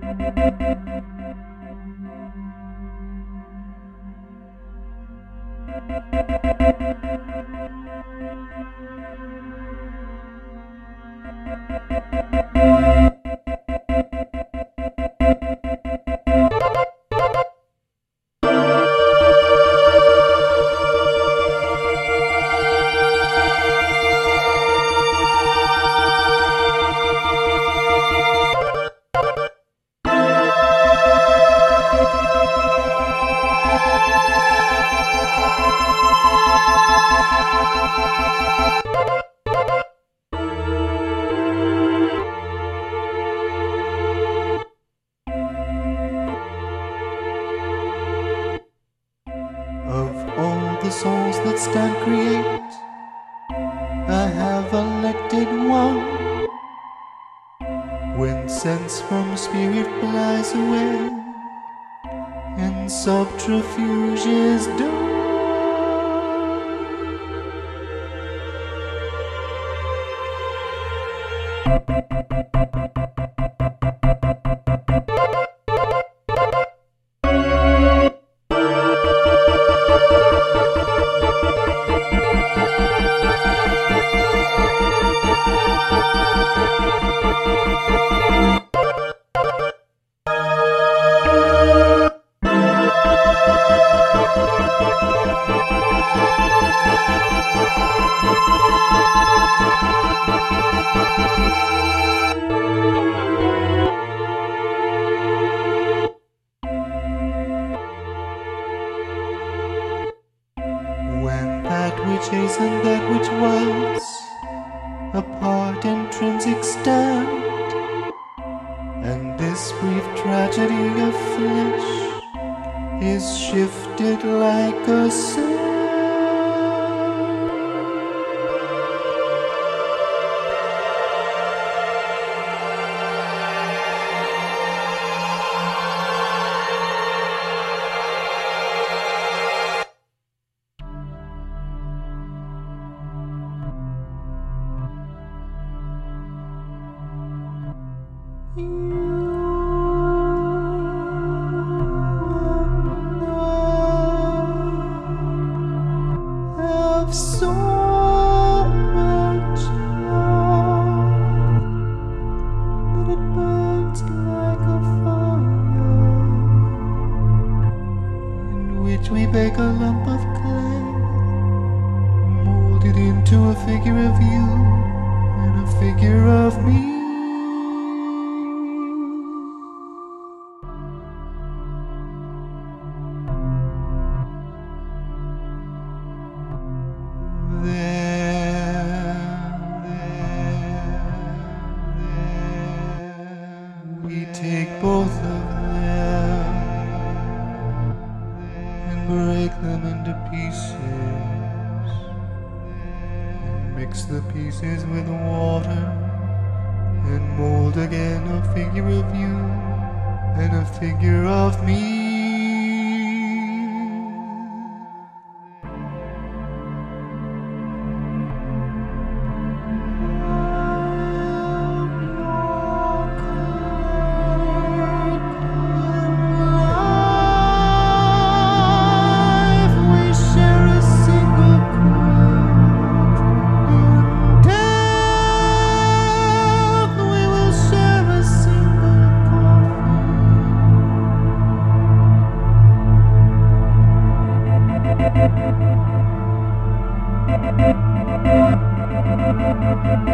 Of all the souls that create, I have elected one. When sense from spirit flies away, and subterfuge is done. And that which was apart intrinsic stand, and this brief tragedy of flesh is shifted like a sand. Figure of you and a figure of me. Both of them and break them into pieces and mix the pieces with water and mold again a figure of you and a figure of me. Thank you.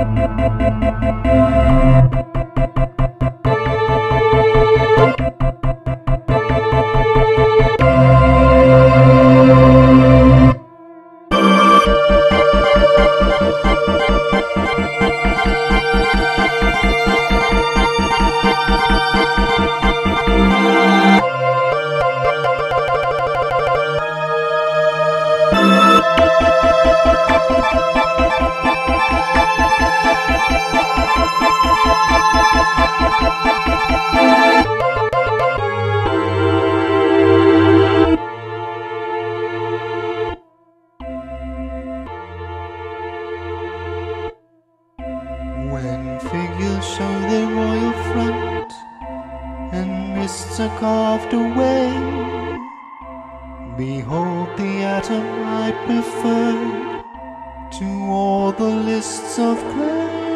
When figures show their royal front and mists are carved away. Behold the atom I preferred to all the lists of clay.